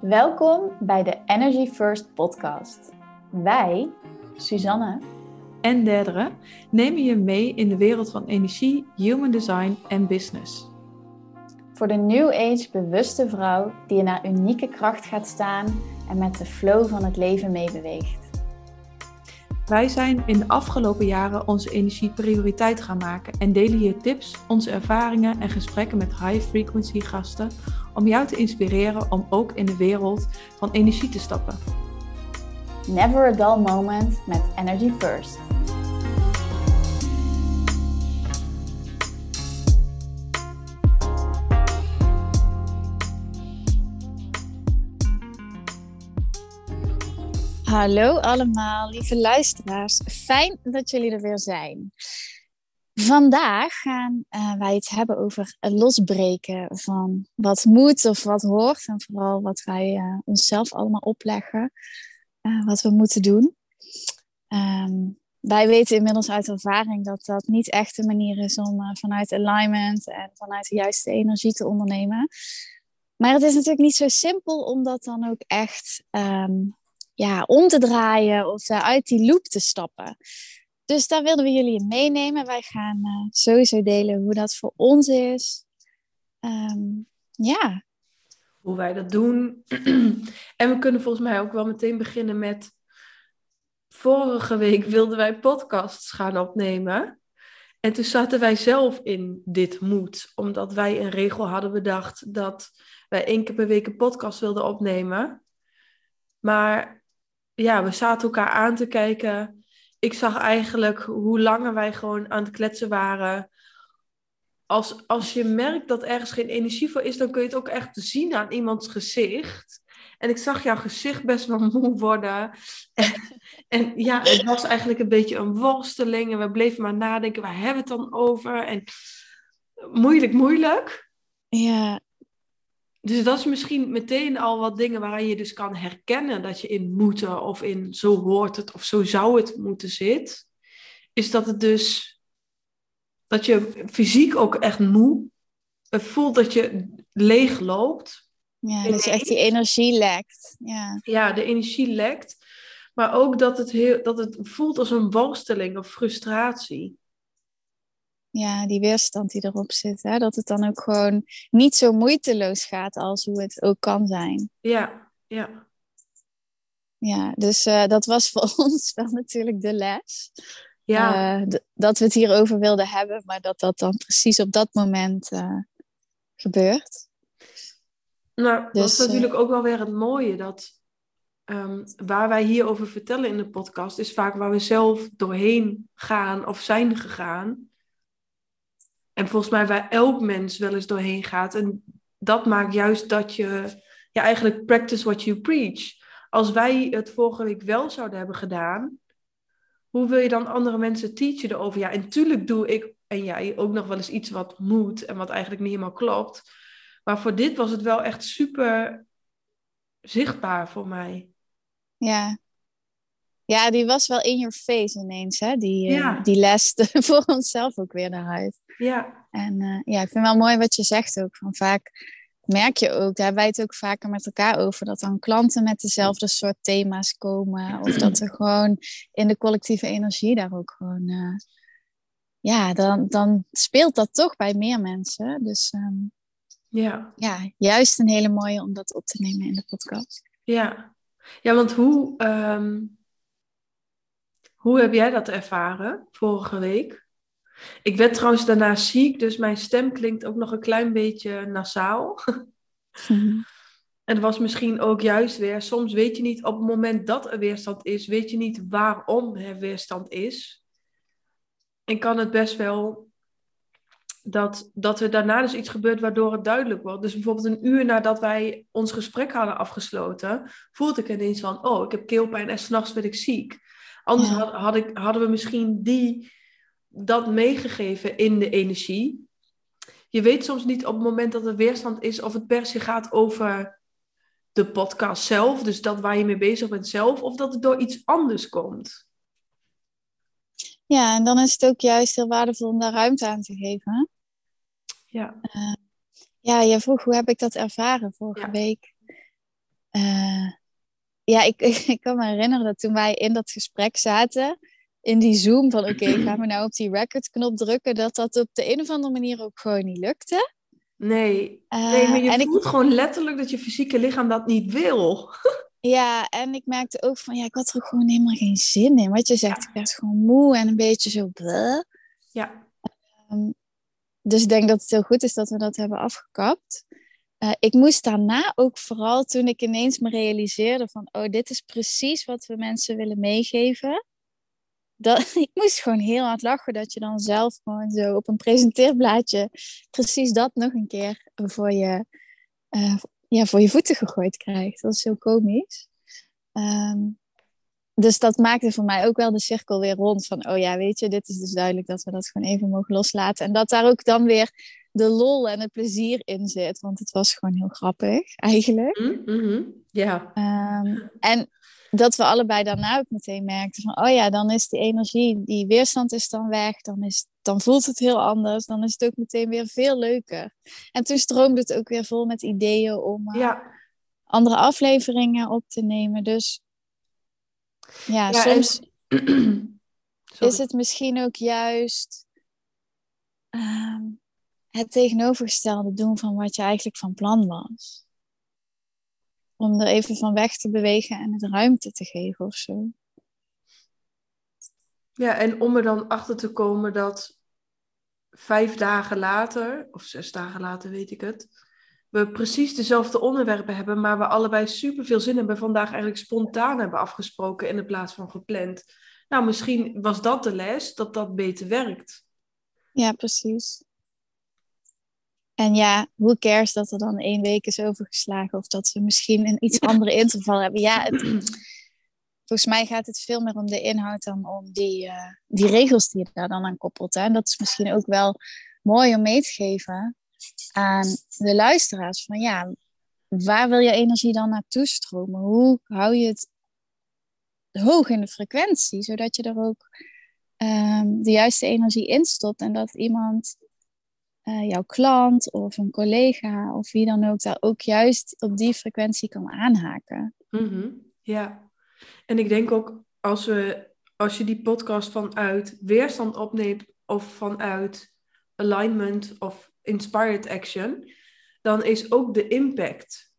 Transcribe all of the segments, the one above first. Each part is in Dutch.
Welkom bij de Energy First podcast. Wij, Suzanne en Derdere, nemen je mee in de wereld van energie, human design en business. Voor de New Age bewuste vrouw die in haar unieke kracht gaat staan en met de flow van het leven meebeweegt. Wij zijn in de afgelopen jaren onze energie prioriteit gaan maken en delen hier tips, onze ervaringen en gesprekken met high frequency gasten om jou te inspireren om ook in de wereld van energie te stappen. Never a dull moment met Energy First. Hallo allemaal, lieve luisteraars. Fijn dat jullie er weer zijn. Vandaag gaan uh, wij het hebben over het losbreken van wat moet of wat hoort. En vooral wat wij uh, onszelf allemaal opleggen, uh, wat we moeten doen. Um, wij weten inmiddels uit ervaring dat dat niet echt de manier is om vanuit alignment en vanuit de juiste energie te ondernemen. Maar het is natuurlijk niet zo simpel om dat dan ook echt um, ja, om te draaien of uit die loop te stappen. Dus daar wilden we jullie in meenemen. Wij gaan uh, sowieso delen hoe dat voor ons is. Um, ja. Hoe wij dat doen. en we kunnen volgens mij ook wel meteen beginnen met. Vorige week wilden wij podcasts gaan opnemen. En toen zaten wij zelf in dit moed, omdat wij een regel hadden bedacht dat wij één keer per week een podcast wilden opnemen. Maar ja, we zaten elkaar aan te kijken ik zag eigenlijk hoe langer wij gewoon aan het kletsen waren. Als, als je merkt dat ergens geen energie voor is, dan kun je het ook echt zien aan iemands gezicht. En ik zag jouw gezicht best wel moe worden. En, en, ja, het was eigenlijk een beetje een worsteling. En we bleven maar nadenken, waar hebben we het dan over? En moeilijk, moeilijk. Ja, dus dat is misschien meteen al wat dingen waaraan je dus kan herkennen dat je in moeten of in zo hoort het of zo zou het moeten zit. Is dat het dus dat je fysiek ook echt moe voelt dat je leeg loopt. Ja, dat je echt die energie lekt. Ja. ja, de energie lekt. Maar ook dat het, heel, dat het voelt als een worsteling of frustratie ja, die weerstand die erop zit. Hè? Dat het dan ook gewoon niet zo moeiteloos gaat als hoe het ook kan zijn. Ja, ja. Ja, dus uh, dat was voor ons wel natuurlijk de les. Ja. Uh, dat we het hierover wilden hebben, maar dat dat dan precies op dat moment uh, gebeurt. Nou, dus, dat is natuurlijk ook wel weer het mooie. Dat um, waar wij hierover vertellen in de podcast, is vaak waar we zelf doorheen gaan of zijn gegaan. En volgens mij waar elk mens wel eens doorheen gaat. En dat maakt juist dat je ja, eigenlijk practice what you preach. Als wij het vorige week wel zouden hebben gedaan, hoe wil je dan andere mensen teachen erover? Ja, en tuurlijk doe ik en jij ook nog wel eens iets wat moet en wat eigenlijk niet helemaal klopt. Maar voor dit was het wel echt super zichtbaar voor mij. Ja, ja, die was wel in your face ineens, hè? Die, uh, die les voor onszelf ook weer eruit. Ja. En uh, ja, ik vind wel mooi wat je zegt ook. Van vaak merk je ook, daar hebben wij het ook vaker met elkaar over, dat dan klanten met dezelfde soort thema's komen. Of dat er gewoon in de collectieve energie daar ook gewoon... Uh, ja, dan, dan speelt dat toch bij meer mensen. Dus um, ja. ja, juist een hele mooie om dat op te nemen in de podcast. Ja, ja want hoe... Um hoe heb jij dat ervaren vorige week? Ik werd trouwens daarna ziek, dus mijn stem klinkt ook nog een klein beetje nasaal. Mhm. En het was misschien ook juist weer, soms weet je niet op het moment dat er weerstand is, weet je niet waarom er weerstand is. En kan het best wel dat, dat er daarna dus iets gebeurt waardoor het duidelijk wordt. Dus bijvoorbeeld een uur nadat wij ons gesprek hadden afgesloten, voelde ik ineens van, oh, ik heb keelpijn en s'nachts werd ik ziek. Anders had, had ik, hadden we misschien die, dat meegegeven in de energie. Je weet soms niet op het moment dat er weerstand is of het per se gaat over de podcast zelf, dus dat waar je mee bezig bent zelf, of dat het door iets anders komt. Ja, en dan is het ook juist heel waardevol om daar ruimte aan te geven. Ja. Uh, ja, je vroeg hoe heb ik dat ervaren vorige Ja. week. uh, ja, ik, ik, kan me herinneren dat toen wij in dat gesprek zaten, in die Zoom van oké, okay, gaan we nou op die record-knop drukken, dat dat op de een of andere manier ook gewoon niet lukte. Nee, nee maar je uh, voelt ik... gewoon letterlijk dat je fysieke lichaam dat niet wil. Ja, en ik merkte ook van, ja, ik had er ook gewoon helemaal geen zin in. Wat je zegt, ik werd gewoon moe en een beetje zo bleh. Ja. Um, dus ik denk dat het heel goed is dat we dat hebben afgekapt. Uh, ik moest daarna ook vooral toen ik ineens me realiseerde van, oh, dit is precies wat we mensen willen meegeven. Dat, ik moest gewoon heel hard lachen dat je dan zelf gewoon zo op een presenteerblaadje precies dat nog een keer voor je, uh, ja, voor je voeten gegooid krijgt. Dat is heel komisch. Um, dus dat maakte voor mij ook wel de cirkel weer rond. Van, oh ja, weet je, dit is dus duidelijk dat we dat gewoon even mogen loslaten. En dat daar ook dan weer de lol en het plezier in zit. Want het was gewoon heel grappig, eigenlijk. Mm -hmm. Ja. Um, en dat we allebei daarna ook meteen merkten van, oh ja, dan is die energie, die weerstand is dan weg. Dan, is, dan voelt het heel anders. Dan is het ook meteen weer veel leuker. En toen stroomde het ook weer vol met ideeën om uh, ja. andere afleveringen op te nemen. Dus ja, Ja, soms en- is het misschien ook juist ehm, het tegenovergestelde doen van wat je eigenlijk van plan was. Om er even van weg te bewegen en het ruimte te geven of zo. Ja, en om er dan achter te komen dat vijf dagen later, of zes dagen later weet ik het, we precies dezelfde onderwerpen hebben, maar we allebei super veel zin hebben vandaag eigenlijk spontaan hebben afgesproken in plaats van gepland. Nou, misschien was dat de les, dat dat beter werkt. Ja, precies. En ja, hoe cares dat er dan één week is overgeslagen of dat we misschien een iets andere interval hebben. Ja, het, volgens mij gaat het veel meer om de inhoud dan om die, uh, die regels die je daar dan aan koppelt. Hè? En dat is misschien ook wel mooi om mee te geven aan de luisteraars. Van ja, waar wil je energie dan naartoe stromen? Hoe hou je het hoog in de frequentie, zodat je er ook um, de juiste energie in stopt en dat iemand uh, jouw klant of een collega of wie dan ook daar ook juist op die frequentie kan aanhaken. Mm -hmm. Ja, en ik denk ook als, we, als je die podcast vanuit weerstand opneemt of vanuit alignment of inspired action, dan is ook de impact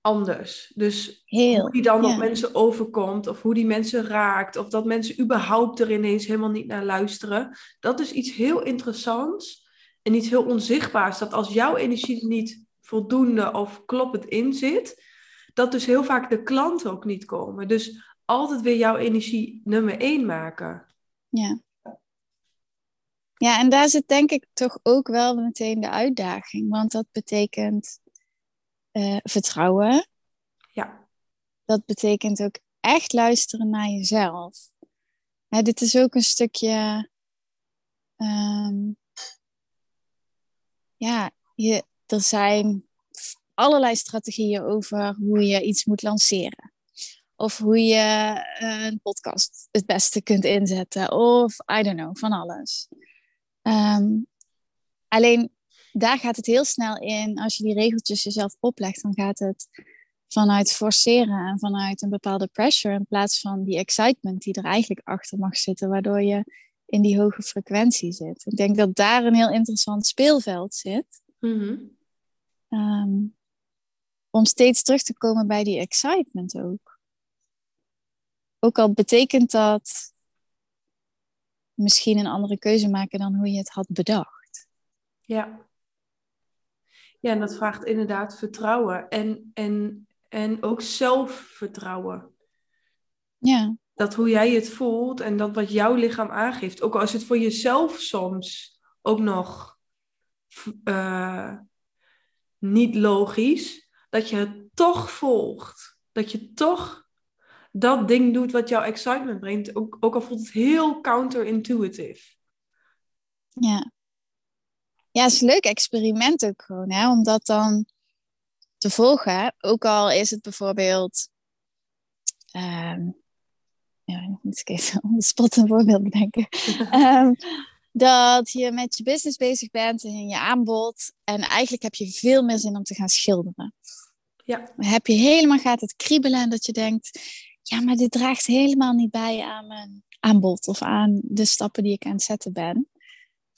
anders. Dus Heel, hoe die dan op mensen overkomt, of hoe die mensen raakt, of dat mensen überhaupt er ineens helemaal niet naar luisteren, dat is iets heel interessants en iets heel onzichtbaars. Dat als jouw energie er niet voldoende of kloppend in zit, dat dus heel vaak de klanten ook niet komen. Dus altijd weer jouw energie nummer één maken. Ja. Ja, en daar zit denk ik toch ook wel meteen de uitdaging. Want dat betekent uh, vertrouwen. Ja. Dat betekent ook echt luisteren naar jezelf. Hè, dit is ook een stukje. Um, ja, je, er zijn allerlei strategieën over hoe je iets moet lanceren. Of hoe je uh, een podcast het beste kunt inzetten. Of I don't know, van alles. Um, alleen daar gaat het heel snel in. Als je die regeltjes jezelf oplegt, dan gaat het vanuit forceren en vanuit een bepaalde pressure. In plaats van die excitement die er eigenlijk achter mag zitten, waardoor je in die hoge frequentie zit. Ik denk dat daar een heel interessant speelveld zit. Mm -hmm. um, om steeds terug te komen bij die excitement ook. Ook al betekent dat misschien een andere keuze maken dan hoe je het had bedacht. Ja. Ja, en dat vraagt inderdaad vertrouwen en, en, en ook zelfvertrouwen. Ja. Dat hoe jij het voelt en dat wat jouw lichaam aangeeft, ook als het voor jezelf soms ook nog uh, niet logisch, dat je het toch volgt. Dat je toch dat ding doet wat jouw excitement brengt. Ook, ook al voelt het heel counterintuitive. Ja. Ja, het is een leuk experiment ook gewoon, hè? om dat dan te volgen. Ook al is het bijvoorbeeld... Um, ja, moet ik even on the spot een voorbeeld bedenken. um, dat je met je business bezig bent en je aanbod. En eigenlijk heb je veel meer zin om te gaan schilderen. Ja. Heb je helemaal gaat het kriebelen en dat je denkt, ja, maar dit draagt helemaal niet bij aan mijn aanbod of aan de stappen die ik aan het zetten ben.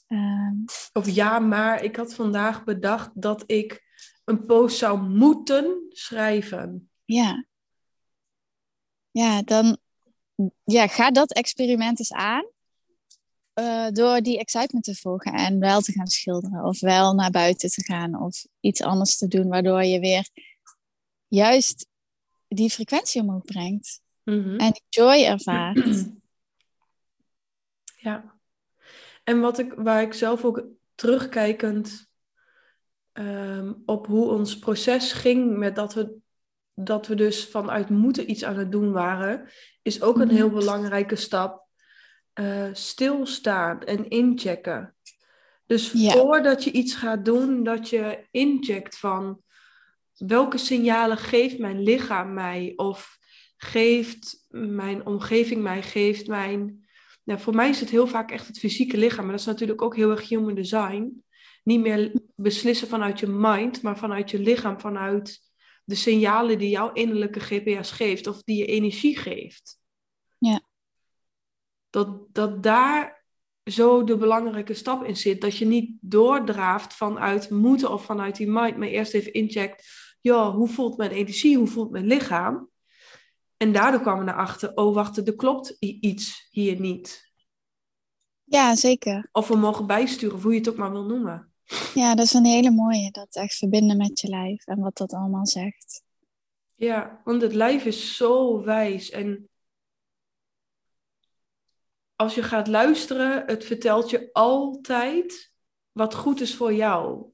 Ehm, Of ja, maar ik had vandaag bedacht dat ik een post zou moeten schrijven. ja. Ja, dan ja, ga dat experiment eens aan. eh, door die excitement te volgen en wel te gaan schilderen. Of wel naar buiten te gaan of iets anders te doen. Waardoor je weer juist die frequentie omhoog brengt. Mhm. En die joy ervaart. Ja. En wat ik, waar ik zelf ook terugkijkend ehm, op hoe ons proces ging met dat we, dat we dus vanuit moeten iets aan het doen waren, is ook een Mhm. heel belangrijke stap. eh, stilstaan en inchecken. Dus Ja. voordat je iets gaat doen, dat je incheckt van welke signalen geeft mijn lichaam mij of geeft mijn omgeving mij, geeft mijn nou, voor mij is het heel vaak echt het fysieke lichaam, maar dat is natuurlijk ook heel erg human design. Niet meer beslissen vanuit je mind, maar vanuit je lichaam, vanuit de signalen die jouw innerlijke GPS geeft of die je energie geeft. Ja. Dat, dat daar zo de belangrijke stap in zit. Dat je niet doordraaft vanuit moeten of vanuit die mind, maar eerst even incheckt, ja, hoe voelt mijn energie, hoe voelt mijn lichaam? En daardoor kwamen we erachter, oh wacht, er klopt iets hier niet. Ja, zeker. Of we mogen bijsturen, of hoe je het ook maar wil noemen. Ja, dat is een hele mooie. Dat echt verbinden met je lijf en wat dat allemaal zegt. Ja, want het lijf is zo wijs. En als je gaat luisteren, het vertelt je altijd wat goed is voor jou.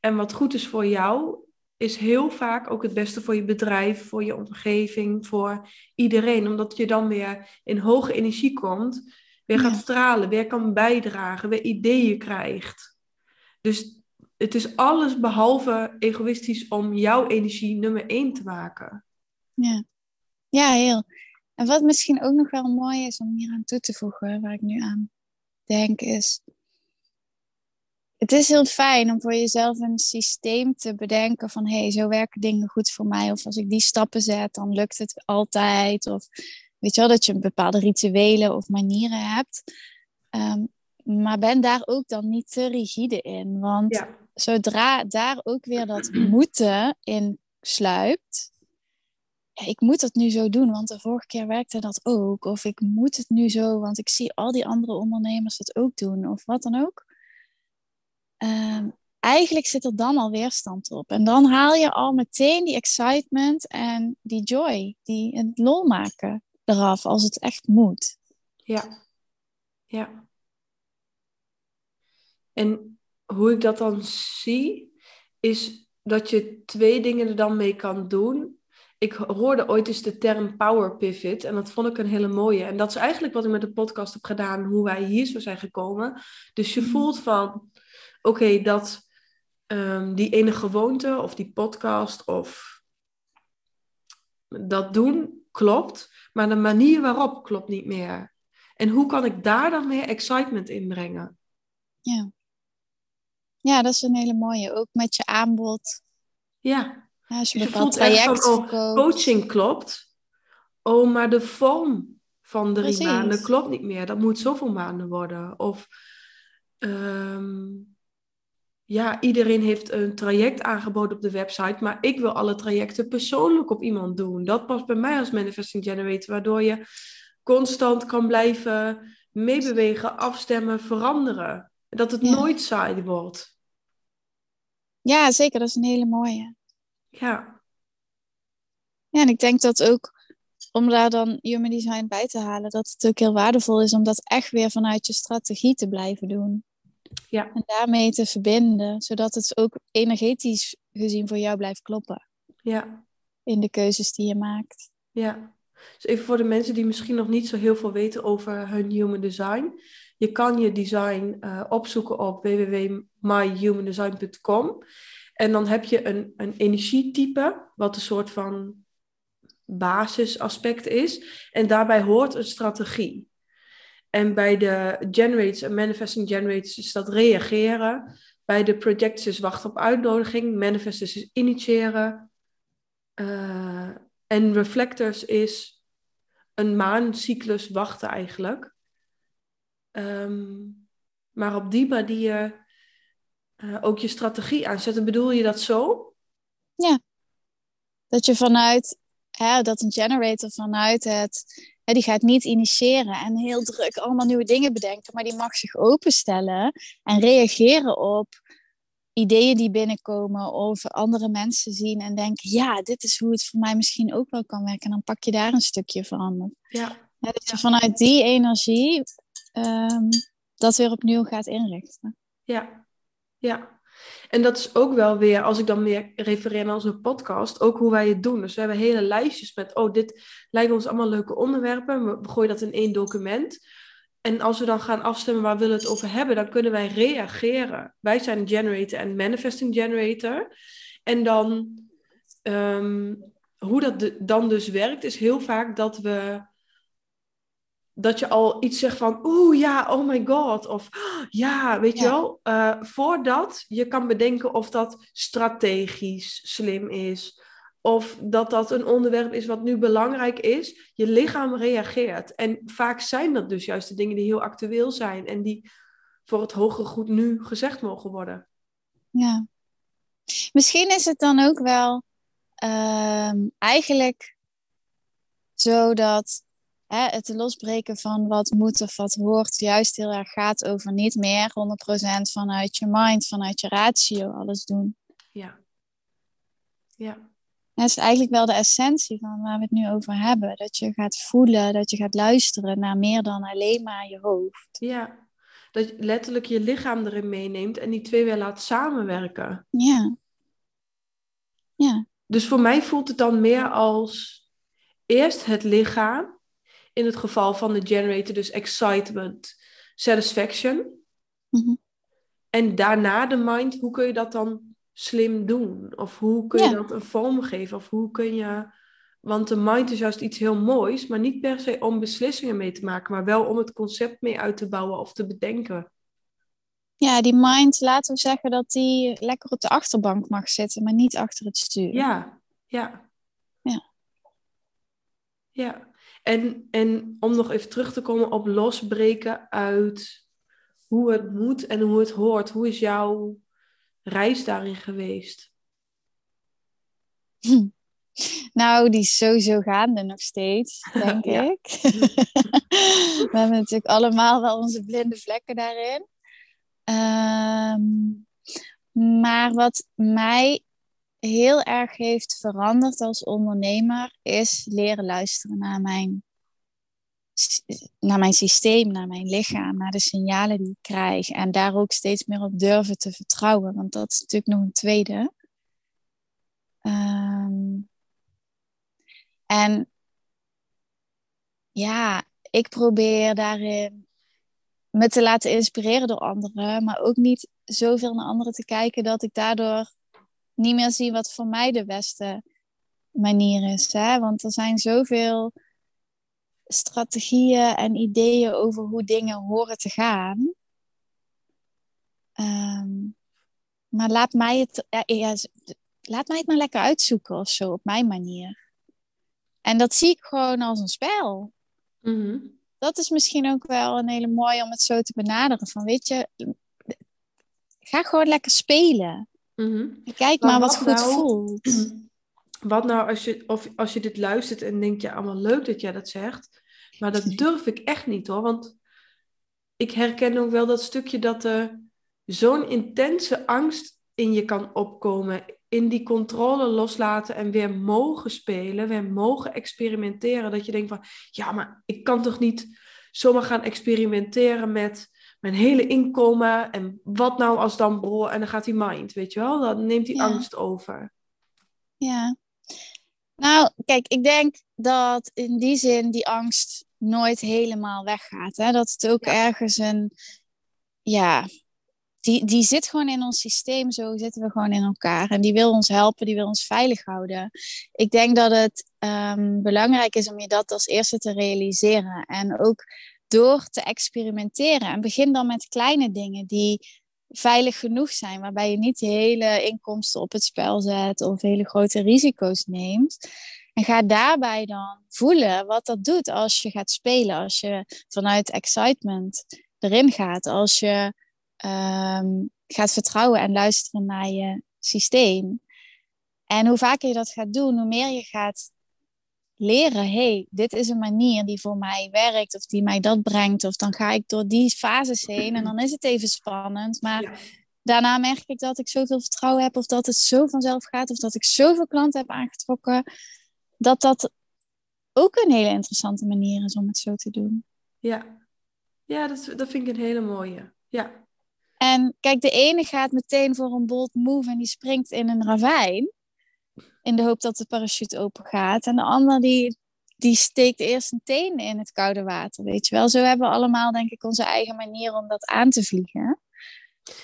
En wat goed is voor jou, is heel vaak ook het beste voor je bedrijf, voor je omgeving, voor iedereen. Omdat je dan weer in hoge energie komt, weer gaat Ja. stralen, weer kan bijdragen, weer ideeën krijgt. Dus het is alles behalve egoïstisch om jouw energie nummer één te maken. Ja. ja, heel. En wat misschien ook nog wel mooi is om hier aan toe te voegen, waar ik nu aan denk, is. Het is heel fijn om voor jezelf een systeem te bedenken van hé, hey, zo werken dingen goed voor mij. Of als ik die stappen zet, dan lukt het altijd. Of weet je wel, dat je bepaalde rituelen of manieren hebt. Ehm, maar ben daar ook dan niet te rigide in. Want Ja, zodra daar ook weer dat moeten in sluipt. Ja, ik moet het nu zo doen, want de vorige keer werkte dat ook. Of ik moet het nu zo, want ik zie al die andere ondernemers het ook doen. Of wat dan ook. Ehm, eigenlijk zit er dan al weerstand op. En dan haal je al meteen die excitement en die joy, die het lol maken eraf als het echt moet. ja, ja. En hoe ik dat dan zie, is dat je twee dingen er dan mee kan doen. Ik hoorde ooit eens de term power pivot en dat vond ik een hele mooie. En dat is eigenlijk wat ik met de podcast heb gedaan, hoe wij hier zo zijn gekomen. Dus je Mhm. voelt van, oké, dat ehm, die ene gewoonte of die podcast of dat doen klopt, maar de manier waarop klopt niet meer. En hoe kan ik daar dan meer excitement in brengen? Ja. Ja, dat is een hele mooie. Ook met je aanbod. Ja, Ja, als je Dus je voelt echt traject van, oh, coaching klopt. Oh, maar de vorm van drie Precies. maanden klopt niet meer. Dat moet zoveel maanden worden. Of ehm, ja, iedereen heeft een traject aangeboden op de website, maar ik wil alle trajecten persoonlijk op iemand doen. Dat past bij mij als manifesting generator, waardoor je constant kan blijven meebewegen, afstemmen, veranderen. Dat het Ja. nooit saai wordt. Ja, zeker. Dat is een hele mooie. Ja, Ja, en ik denk dat ook om daar dan human design bij te halen, dat het ook heel waardevol is om dat echt weer vanuit je strategie te blijven doen. Ja. En daarmee te verbinden, zodat het ook energetisch gezien voor jou blijft kloppen ja. in de keuzes die je maakt. Ja, dus even voor de mensen die misschien nog niet zo heel veel weten over hun human design. Je kan je design eh, opzoeken op www.myhumandesign.com. En dan heb je een, een energietype, wat een soort van basisaspect is. En daarbij hoort een strategie. En bij de generators en manifesting generators is dat reageren. Bij de projectors is wachten op uitnodiging. Manifestors is initiëren. Uh, en reflectors is een maancyclus wachten eigenlijk. Um, maar op die manier uh, ook je strategie aanzetten. Bedoel je dat zo? Ja. Dat je vanuit, hè, dat een generator vanuit het, hè, die gaat niet initiëren en heel druk allemaal nieuwe dingen bedenken, maar die mag zich openstellen en reageren op ideeën die binnenkomen of andere mensen zien en denken, ja, dit is hoe het voor mij misschien ook wel kan werken. En dan pak je daar een stukje van. Ja. ja dat je vanuit die energie um, dat weer opnieuw gaat inrichten. Ja, ja. En dat is ook wel weer, als ik dan meer refereer naar onze podcast, ook hoe wij het doen. Dus we hebben hele lijstjes met, oh, dit lijken ons allemaal leuke onderwerpen. We gooien dat in één document. En als we dan gaan afstemmen waar we het over hebben, dan kunnen wij reageren. Wij zijn generator en manifesting generator. En dan, um, hoe dat dan dus werkt, is heel vaak dat we dat je al iets zegt van, oeh ja, oh my god. Of ja, weet je wel, uh, voordat je kan bedenken of dat strategisch slim is. Of dat dat een onderwerp is wat nu belangrijk is. Je lichaam reageert. En vaak zijn dat dus juist de dingen die heel actueel zijn. En die voor het hogere goed nu gezegd mogen worden. Ja. Misschien is het dan ook wel uh, eigenlijk zo dat hè, het losbreken van wat moet of wat hoort juist heel erg gaat over niet meer 100% vanuit je mind, vanuit je ratio alles doen. Ja. Ja. Dat is eigenlijk wel de essentie van waar we het nu over hebben. Dat je gaat voelen, dat je gaat luisteren naar meer dan alleen maar je hoofd. Ja, dat je letterlijk je lichaam erin meeneemt en die twee weer laat samenwerken. Ja. Ja. Dus voor mij voelt het dan meer als eerst het lichaam in het geval van de generator dus excitement, satisfaction. Mhm. En daarna de mind, hoe kun je dat dan slim doen? Of hoe kun je dat een vorm geven? Of hoe kun je... Want de mind is juist iets heel moois, maar niet per se om beslissingen mee te maken, maar wel om het concept mee uit te bouwen of te bedenken. Ja, die mind, laten we zeggen dat die lekker op de achterbank mag zitten, maar niet achter het stuur. Ja, ja. Ja. Ja. En, en om nog even terug te komen op losbreken uit hoe het moet en hoe het hoort. Hoe is jouw reis daarin geweest? Hm. Nou, die is sowieso gaande nog steeds, denk ik. We hebben natuurlijk allemaal wel onze blinde vlekken daarin. Ehm, maar wat mij heel erg heeft veranderd als ondernemer, is leren luisteren naar mijn, naar mijn systeem, naar mijn lichaam, naar de signalen die ik krijg. En daar ook steeds meer op durven te vertrouwen, want dat is natuurlijk nog een tweede. Ehm, en ja, ik probeer daarin me te laten inspireren door anderen, maar ook niet zoveel naar anderen te kijken dat ik daardoor niet meer zie wat voor mij de beste manier is. Hè? Want er zijn zoveel strategieën en ideeën over hoe dingen horen te gaan. Ehm, maar laat mij, het, ja, laat mij het maar lekker uitzoeken of zo, op mijn manier. En dat zie ik gewoon als een spel. Mhm. Dat is misschien ook wel een hele mooie om het zo te benaderen. Van weet je, ga gewoon lekker spelen. Mm Kijk maar, wat, goed nou, voelt. Wat nou als je, of als je dit luistert en denkt, ja, allemaal leuk dat jij dat zegt. Maar dat durf ik echt niet hoor. Want ik herken ook wel dat stukje dat er zo'n intense angst in je kan opkomen. In die controle loslaten en weer mogen spelen, weer mogen experimenteren. Dat je denkt van, ja, maar ik kan toch niet zomaar gaan experimenteren met mijn hele inkomen. En wat nou als dan bro en dan gaat die mind, weet je wel? Dan neemt die angst over. Ja. Nou, kijk, ik denk dat in die zin die angst nooit helemaal weggaat. Hè? Dat het ook ergens een, ja, die, die zit gewoon in ons systeem. Zo zitten we gewoon in elkaar. En die wil ons helpen, die wil ons veilig houden. Ik denk dat het um, belangrijk is om je dat als eerste te realiseren. En ook door te experimenteren. En begin dan met kleine dingen die veilig genoeg zijn, waarbij je niet hele inkomsten op het spel zet of hele grote risico's neemt. En ga daarbij dan voelen wat dat doet als je gaat spelen, als je vanuit excitement erin gaat, als je ehm, gaat vertrouwen en luisteren naar je systeem. En hoe vaker je dat gaat doen, hoe meer je gaat leren, hey, dit is een manier die voor mij werkt of die mij dat brengt. Of dan ga ik door die fases heen en dan is het even spannend. Maar daarna merk ik dat ik zoveel vertrouwen heb of dat het zo vanzelf gaat of dat ik zoveel klanten heb aangetrokken. Dat dat ook een hele interessante manier is om het zo te doen. Ja, ja dat, dat vind ik een hele mooie. Ja. En kijk, de ene gaat meteen voor een bold move en die springt in een ravijn in de hoop dat de parachute open gaat. En de ander die, die steekt eerst een teen in het koude water, weet je wel. Zo hebben we allemaal, denk ik, onze eigen manier om dat aan te vliegen.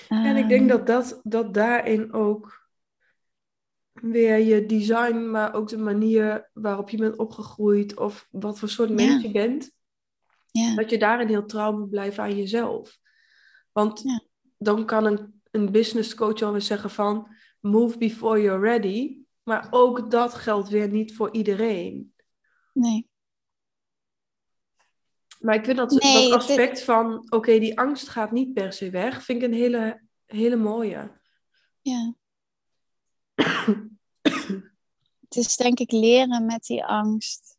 En ik denk ehm, dat, dat, dat daarin ook weer je design, maar ook de manier waarop je bent opgegroeid of wat voor soort mens je bent, ja. dat je daarin heel trouw moet blijven aan jezelf. Want dan kan een, een business coach alweer zeggen van move before you're ready. Maar ook dat geldt weer niet voor iedereen. Nee. Maar ik vind dat, dat aspect van, oké, die angst gaat niet per se weg, vind ik een hele, hele mooie. Ja. het is denk ik leren met die angst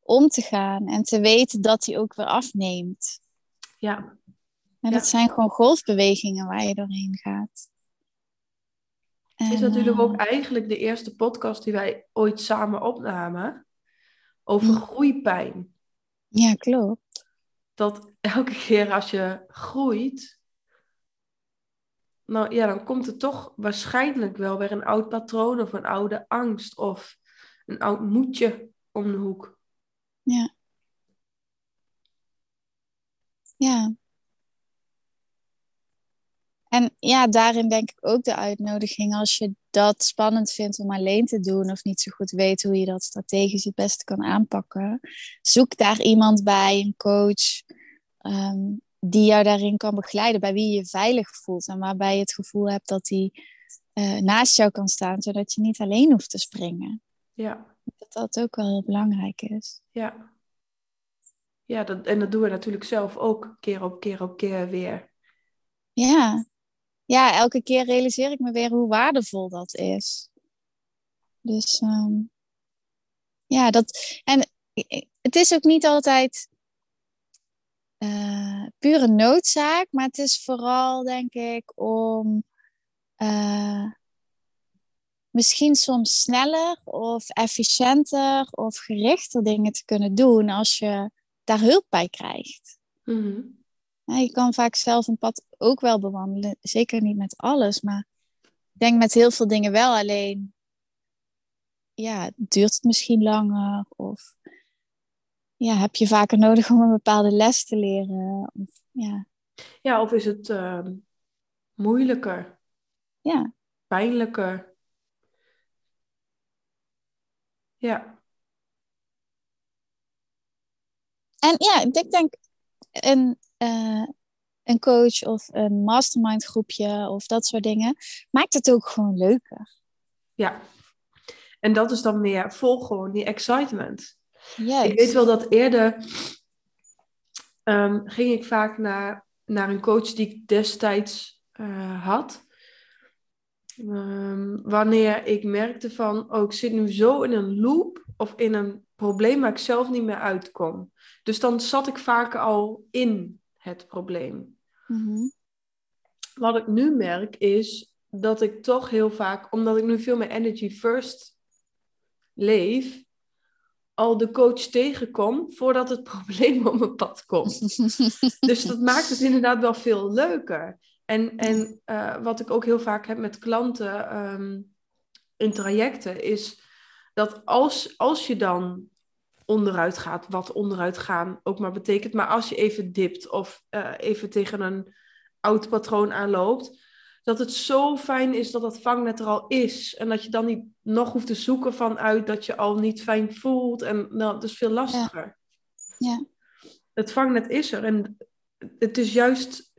om te gaan en te weten dat die ook weer afneemt. Ja. En dat zijn gewoon golfbewegingen waar je doorheen gaat. Het is natuurlijk ook eigenlijk de eerste podcast die wij ooit samen opnamen over groeipijn. Ja, klopt. Dat elke keer als je groeit, nou ja, dan komt er toch waarschijnlijk wel weer een oud patroon of een oude angst of een oud moedje om de hoek. Ja. Ja. En ja, daarin denk ik ook de uitnodiging als je dat spannend vindt om alleen te doen of niet zo goed weet hoe je dat strategisch het beste kan aanpakken. Zoek daar iemand bij, een coach, ehm, die jou daarin kan begeleiden, bij wie je je veilig voelt en waarbij je het gevoel hebt dat die uh, naast jou kan staan, zodat je niet alleen hoeft te springen. Ja. Dat dat ook wel heel belangrijk is. Ja. Ja, dat, en dat doen we natuurlijk zelf ook keer op keer op keer weer. Ja, ja, elke keer realiseer ik me weer hoe waardevol dat is. Dus ehm, ja, dat. En het is ook niet altijd uh, pure noodzaak, maar het is vooral, denk ik, om uh, misschien soms sneller of efficiënter of gerichter dingen te kunnen doen als je daar hulp bij krijgt. Mm je kan vaak zelf een pad ook wel bewandelen. Zeker niet met alles, maar ik denk met heel veel dingen wel. Alleen, ja, duurt het misschien langer? Of ja, heb je vaker nodig om een bepaalde les te leren? Of, ja. ja, of is het uh, moeilijker? Ja. Pijnlijker? Ja. En ja, ik denk, een, uh, een coach of een mastermind groepje of dat soort dingen, maakt het ook gewoon leuker. Ja, en dat is dan meer vol gewoon die excitement. Juist. Ik weet wel dat eerder um, ging ik vaak naar, naar een coach die ik destijds uh, had. Um, wanneer ik merkte van, oh, ik zit nu zo in een loop of in een probleem waar ik zelf niet meer uitkom. Dus dan zat ik vaak al in het probleem. Mhm. Wat ik nu merk is dat ik toch heel vaak, omdat ik nu veel meer energy first leef, al de coach tegenkom voordat het probleem op mijn pad komt. dus dat maakt het inderdaad wel veel leuker. En, en uh, wat ik ook heel vaak heb met klanten um, in trajecten, is dat als, als je dan onderuit gaat, wat onderuit gaan ook maar betekent, maar als je even dipt of uh, even tegen een oud patroon aanloopt, dat het zo fijn is dat dat vangnet er al is. En dat je dan niet nog hoeft te zoeken vanuit dat je al niet fijn voelt. En nou, dat is veel lastiger. Ja. Het vangnet is er. En het is juist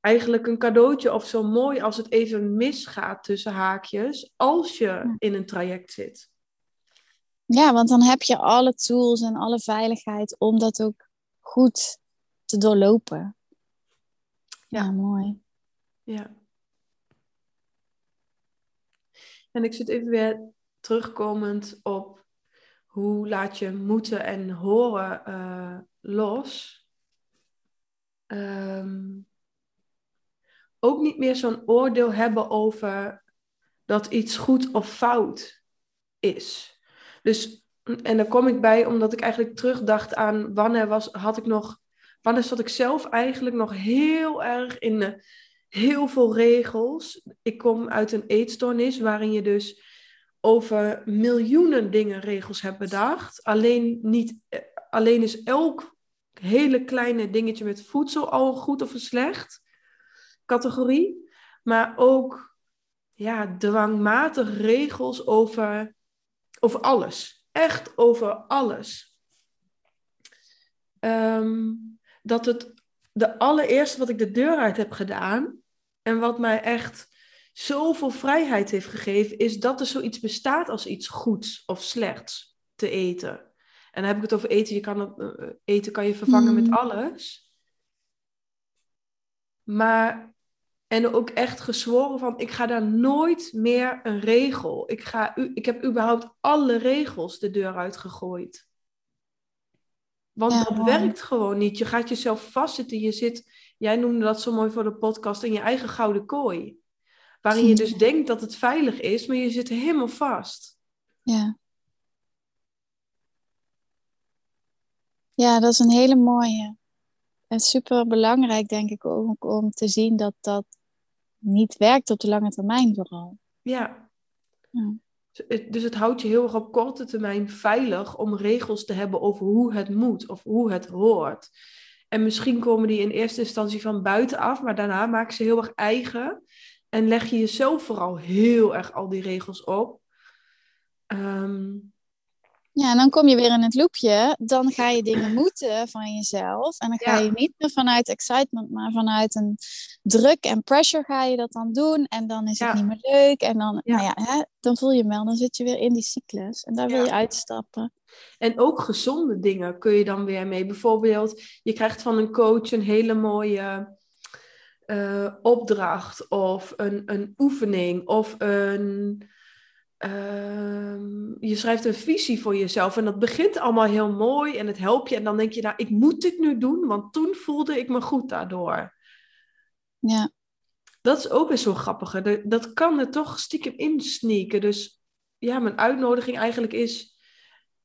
eigenlijk een cadeautje of zo mooi als het even misgaat tussen haakjes, als je in een traject zit. Ja, want dan heb je alle tools en alle veiligheid om dat ook goed te doorlopen. Ja, mooi. Ja. En ik zit even weer terugkomend op hoe laat je moeten en horen uh, los. Um, ook niet meer zo'n oordeel hebben over dat iets goed of fout is. Dus, en daar kom ik bij omdat ik eigenlijk terugdacht aan wanneer was, had ik nog, wanneer zat ik zelf eigenlijk nog heel erg in heel veel regels. Ik kom uit een eetstoornis waarin je dus over miljoenen dingen regels hebt bedacht. Alleen, niet, alleen is elk hele kleine dingetje met voedsel al goed of slecht categorie. Maar ook ja, dwangmatig regels over, over alles. Echt over alles. Ehm, dat het de allereerste wat ik de deur uit heb gedaan en wat mij echt zoveel vrijheid heeft gegeven, is dat er zoiets bestaat als iets goeds of slechts te eten. En dan heb ik het over eten. Je kan het, eh, eten kan je vervangen met mm. alles. Maar en ook echt gezworen van, ik ga daar nooit meer een regel. Ik, ga, ik heb überhaupt alle regels de deur uitgegooid. Want dat werkt gewoon niet. Je gaat jezelf vastzitten. Je zit, jij noemde dat zo mooi voor de podcast, in je eigen gouden kooi. Waarin je dus denkt dat het veilig is, maar je zit helemaal vast. Ja. Ja, dat is een hele mooie. En super belangrijk, denk ik, ook om te zien dat dat niet werkt op de lange termijn vooral. Ja. ja. Dus het houdt je heel erg op korte termijn veilig om regels te hebben over hoe het moet of hoe het hoort. En misschien komen die in eerste instantie van buitenaf, maar daarna maak ze heel erg eigen. En leg je jezelf vooral heel erg al die regels op. Um, ja, en dan kom je weer in het loopje. Dan ga je dingen moeten van jezelf. En dan ga je niet meer vanuit excitement, maar vanuit een druk en pressure ga je dat dan doen. En dan is het niet meer leuk. En dan, Nou ja, hè, dan voel je hem wel. Dan zit je weer in die cyclus. En daar wil je uitstappen. En ook gezonde dingen kun je dan weer mee. Bijvoorbeeld, je krijgt van een coach een hele mooie uh, opdracht of een, een oefening of een Ehm, je schrijft een visie voor jezelf en dat begint allemaal heel mooi en het helpt je. En dan denk je, nou, ik moet dit nu doen, want toen voelde ik me goed daardoor. Ja. Dat is ook weer zo grappig. Dat kan er toch stiekem insneaken. Dus ja, mijn uitnodiging eigenlijk is,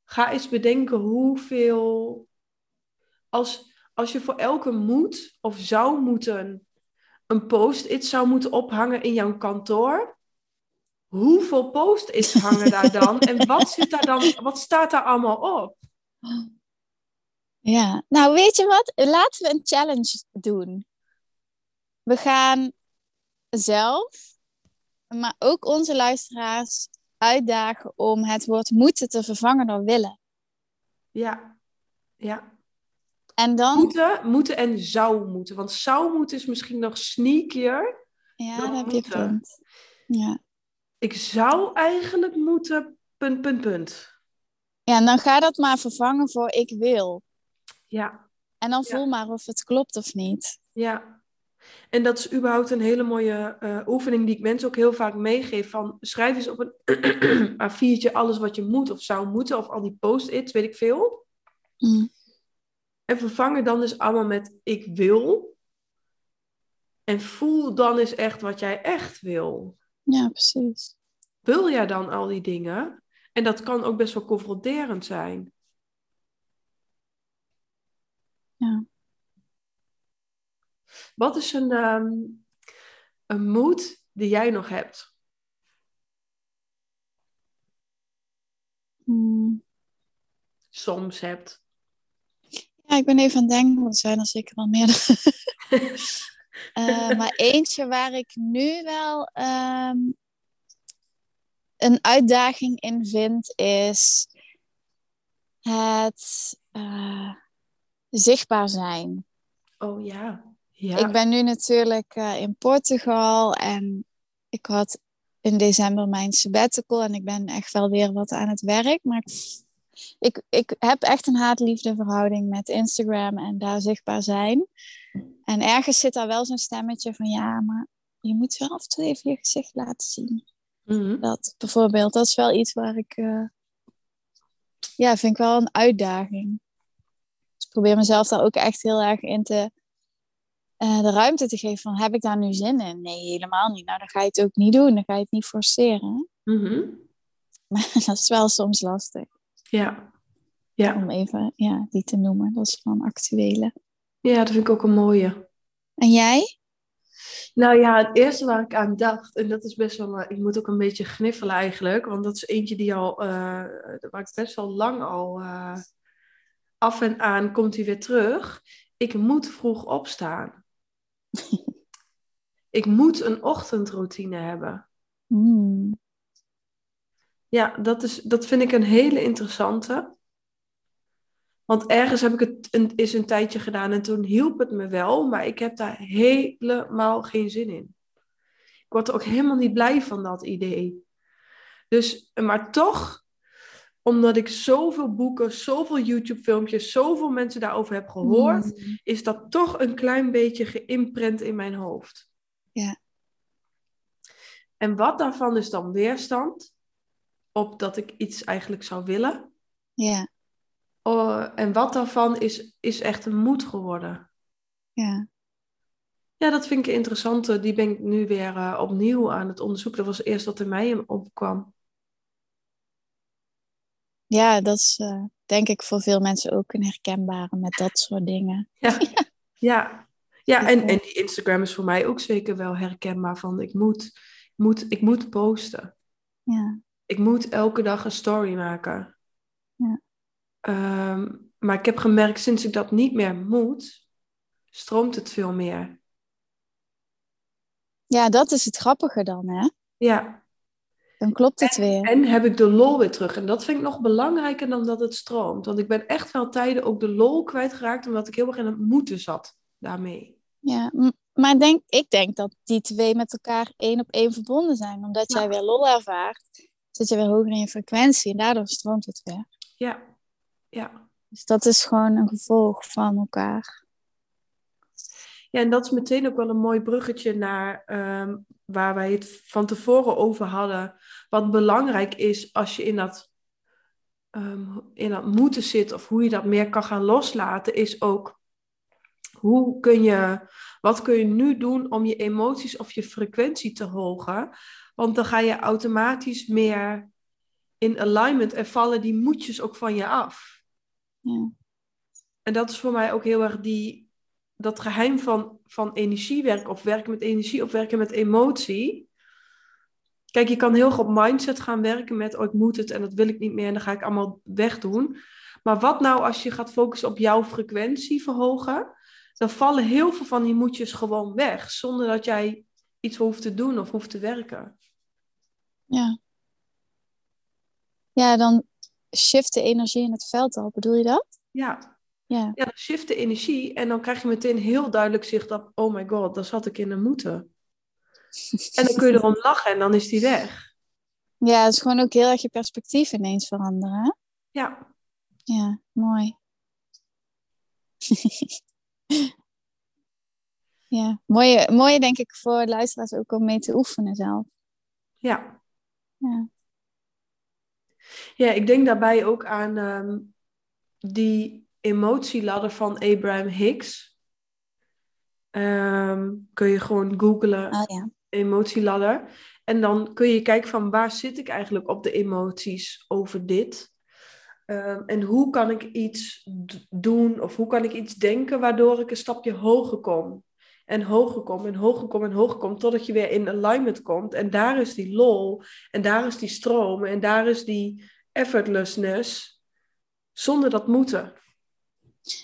ga eens bedenken hoeveel, als, als je voor elke moet of zou moeten een post-it zou moeten ophangen in jouw kantoor hoeveel post-its hangen daar dan? en wat, zit daar dan, wat staat daar allemaal op? Ja, nou weet je wat? Laten we een challenge doen. We gaan zelf, maar ook onze luisteraars uitdagen om het woord moeten te vervangen door willen. Ja, ja. En dan... Moeten, moeten en zou moeten. Want zou moeten is misschien nog sneakier. Ja, dat heb je punt. Ja ik zou eigenlijk moeten, punt, punt, punt. Ja, en dan ga dat maar vervangen voor ik wil. Ja. En dan voel maar of het klopt of niet. Ja. En dat is überhaupt een hele mooie uh, oefening die ik mensen ook heel vaak meegeef. Van schrijf eens op een A4'tje alles wat je moet of zou moeten. Of al die post-its, weet ik veel. Mm. En vervang het dan dus allemaal met ik wil. En voel dan eens echt wat jij echt wil. Ja, precies. Wil jij dan al die dingen? En dat kan ook best wel confronterend zijn. Ja. Wat is een, um, een moed die jij nog hebt? Hmm. Soms hebt. Ja, ik ben even aan het denken, want er zijn er zeker wel meer. Uh, maar eentje waar ik nu wel um, een uitdaging in vind, is het uh, zichtbaar zijn. Oh ja, Ja. Ik ben nu natuurlijk eh, in Portugal en ik had in december mijn sabbatical en ik ben echt wel weer wat aan het werk. Maar ik, ik heb echt een haat-liefde verhouding met Instagram en daar zichtbaar zijn. En ergens zit daar wel zo'n stemmetje van ja, maar je moet wel af en toe even je gezicht laten zien. Mhm. Dat bijvoorbeeld, dat is wel iets waar ik, eh, ja, vind ik wel een uitdaging. Dus ik probeer mezelf daar ook echt heel erg in te, eh, de ruimte te geven van, heb ik daar nu zin in? Nee, helemaal niet. Nou, dan ga je het ook niet doen, dan ga je het niet forceren. Mhm. Maar dat is wel soms lastig Ja. Ja. om even ja, die te noemen. Dat is van actuele. Ja, dat vind ik ook een mooie. En jij? Nou ja, het eerste waar ik aan dacht, en dat is best wel, eh, ik moet ook een beetje gniffelen eigenlijk, want dat is eentje die al, eh, waar ik best wel lang al eh, af en aan komt hij weer terug. Ik moet vroeg opstaan. ik moet een ochtendroutine hebben. Hmm. Ja, dat, is, dat vind ik een hele interessante. Want ergens heb ik het een, is een tijdje gedaan en toen hielp het me wel, maar ik heb daar helemaal geen zin in. Ik word er ook helemaal niet blij van dat idee. Dus, maar toch, omdat ik zoveel boeken, zoveel YouTube-filmpjes, zoveel mensen daarover heb gehoord, Hmm. is dat toch een klein beetje geïmprint in mijn hoofd. Ja. En wat daarvan is dan weerstand op dat ik iets eigenlijk zou willen? Ja, Oh, en wat daarvan is, is echt een moed geworden. ja. Ja, dat vind ik een interessante. Die ben ik nu weer eh, opnieuw aan het onderzoeken. Dat was eerst wat in mij opkwam. ja, dat is eh, denk ik voor veel mensen ook een herkenbare met dat soort dingen. Ja, ja. ja en, en die Instagram is voor mij ook zeker wel herkenbaar. Van ik moet, moet, ik moet posten. Ja, Ik moet elke dag een story maken. Ehm, maar ik heb gemerkt, sinds ik dat niet meer moet, stroomt het veel meer. ja dat is het grappige dan, hè? Ja, Dan klopt het weer. En heb ik de lol weer terug. En dat vind ik nog belangrijker dan dat het stroomt. Want ik ben echt wel tijden ook de lol kwijtgeraakt, omdat ik heel erg in het moeten zat daarmee. Ja, maar denk, ik denk dat die twee met elkaar één op één verbonden zijn. Omdat Ja. jij weer lol ervaart, zit je weer hoger in je frequentie en daardoor stroomt het weer. Ja, ja. Dus dat is gewoon een gevolg van elkaar. Ja, en dat is meteen ook wel een mooi bruggetje naar ehm, waar wij het van tevoren over hadden. Wat belangrijk is als je in dat, ehm, in dat moeten zit of hoe je dat meer kan gaan loslaten, is ook hoe kun je, wat kun je nu doen om je emoties of je frequentie te hogen? Want dan ga je automatisch meer in alignment en vallen die moedjes ook van je af. Ja. En dat is voor mij ook heel erg die, dat geheim van, van energiewerk of werken met energie of werken met emotie. Kijk, je kan heel goed op mindset gaan werken met, oh ik moet het en dat wil ik niet meer en dan ga ik allemaal wegdoen. Maar wat nou als je gaat focussen op jouw frequentie verhogen? Dan vallen heel veel van die moedjes gewoon weg, zonder dat jij iets hoeft te doen of hoeft te werken. Ja. Ja, dan shift de energie in het veld al. Bedoel je dat? Ja, Ja. ja dan shift de energie en dan krijg je meteen heel duidelijk zicht op, oh my god, daar zat ik in de moeten. En dan kun je erom lachen en dan is die weg. Ja, het is gewoon ook heel erg je perspectief ineens veranderen. Hè? Ja, Ja, mooi. ja, mooie, mooie denk ik voor luisteraars ook om mee te oefenen zelf. ja. Ja. Ja, ik denk daarbij ook aan ehm, die emotieladder van Abraham Hicks. Ehm, kun je gewoon googlen, Oh ja. emotieladder. En dan kun je kijken van waar zit ik eigenlijk op de emoties over dit. Ehm, en hoe kan ik iets doen of hoe kan ik iets denken waardoor ik een stapje hoger kom. En hoger kom en hoger kom en hoger kom totdat je weer in alignment komt. En daar is die lol en daar is die stroom en daar is die effortlessness zonder dat moeten.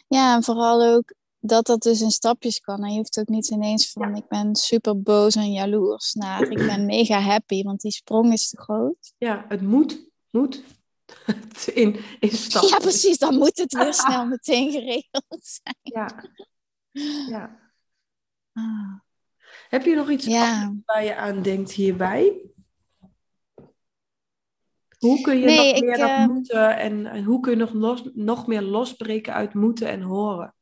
ja, en vooral ook dat dat dus in stapjes kan. En je hoeft ook niet ineens van ik ben super boos en jaloers naar ik ben mega happy, want die sprong is te groot. Ja, het moet, moet in, in stappen. Ja, precies, dan moet het weer snel meteen geregeld zijn. Ja. ja. Ah. Heb je nog iets Ja. waar je aan denkt hierbij? Hoe kun je Nee, nog ik, meer dat ehm, moeten en, en hoe kun je nog, los, nog meer losbreken uit moeten en horen?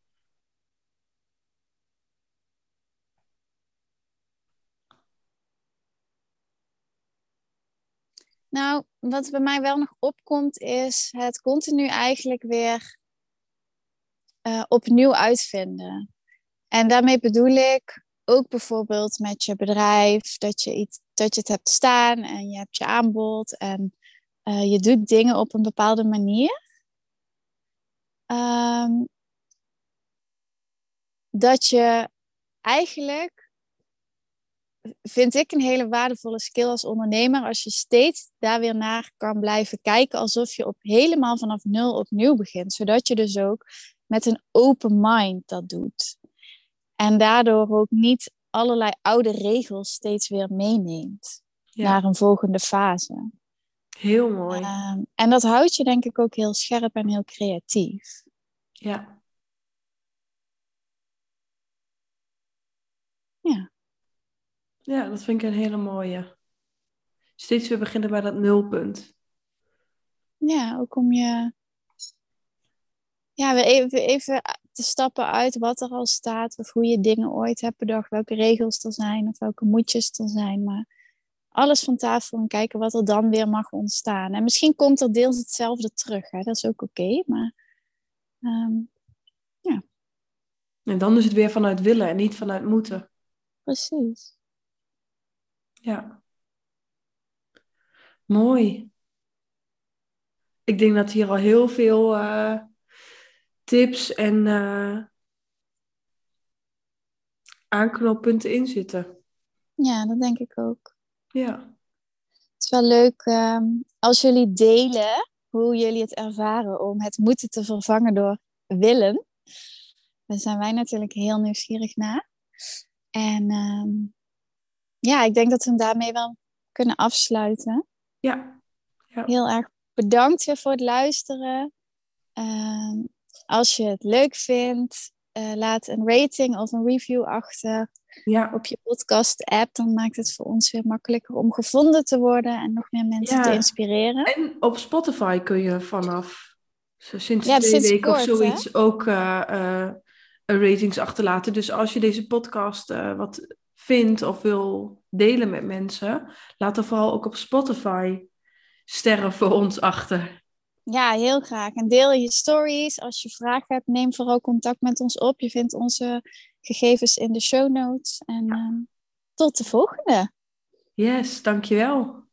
Nou, wat bij mij wel nog opkomt, is het continu eigenlijk weer eh, opnieuw uitvinden. En daarmee bedoel ik ook bijvoorbeeld met je bedrijf, dat je, iets, dat je het hebt staan en je hebt je aanbod en eh, je doet dingen op een bepaalde manier. Ehm, dat je eigenlijk, vind ik een hele waardevolle skill als ondernemer, als je steeds daar weer naar kan blijven kijken, alsof je op helemaal vanaf nul opnieuw begint. Zodat je dus ook met een open mind dat doet. En daardoor ook niet allerlei oude regels steeds weer meeneemt Ja, naar een volgende fase. heel mooi. Ehm, en dat houdt je denk ik ook heel scherp en heel creatief. Ja. Ja. Ja, dat vind ik een hele mooie. Steeds weer beginnen bij dat nulpunt. Ja, ook om je ja, weer even, even te stappen uit wat er al staat of hoe je dingen ooit hebt bedacht, welke regels er zijn of welke moetjes er zijn. Maar alles van tafel en kijken wat er dan weer mag ontstaan. En misschien komt er deels hetzelfde terug, hè? dat is ook oké. maar ehm, En dan is het weer vanuit willen en niet vanuit moeten. precies. Ja. Mooi. Ik denk dat hier al heel veel eh, tips en eh, aanknoppunten in zitten. Ja, dat denk ik ook. Ja. Het is wel leuk ehm, als jullie delen hoe jullie het ervaren om het moeten te vervangen door willen. Daar zijn wij natuurlijk heel nieuwsgierig naar. En ehm, ja, ik denk dat we hem daarmee wel kunnen afsluiten. Ja. Ja. Heel erg bedankt weer voor het luisteren. Ehm, als je het leuk vindt, eh, laat een rating of een review achter Ja. op je podcast-app. Dan maakt het voor ons weer makkelijker om gevonden te worden en nog meer mensen Ja. te inspireren. En op Spotify kun je vanaf zo sinds Ja, twee sinds weken of hè? zoiets ook een ratings achterlaten. Dus als je deze podcast wat vindt of wil delen met mensen, laat er vooral ook op Spotify sterren voor ons achter. Ja, heel graag. En deel je stories. Als je vragen hebt, neem vooral contact met ons op. Je vindt onze gegevens in de show notes. En ehm, tot de volgende. Yes, dankjewel.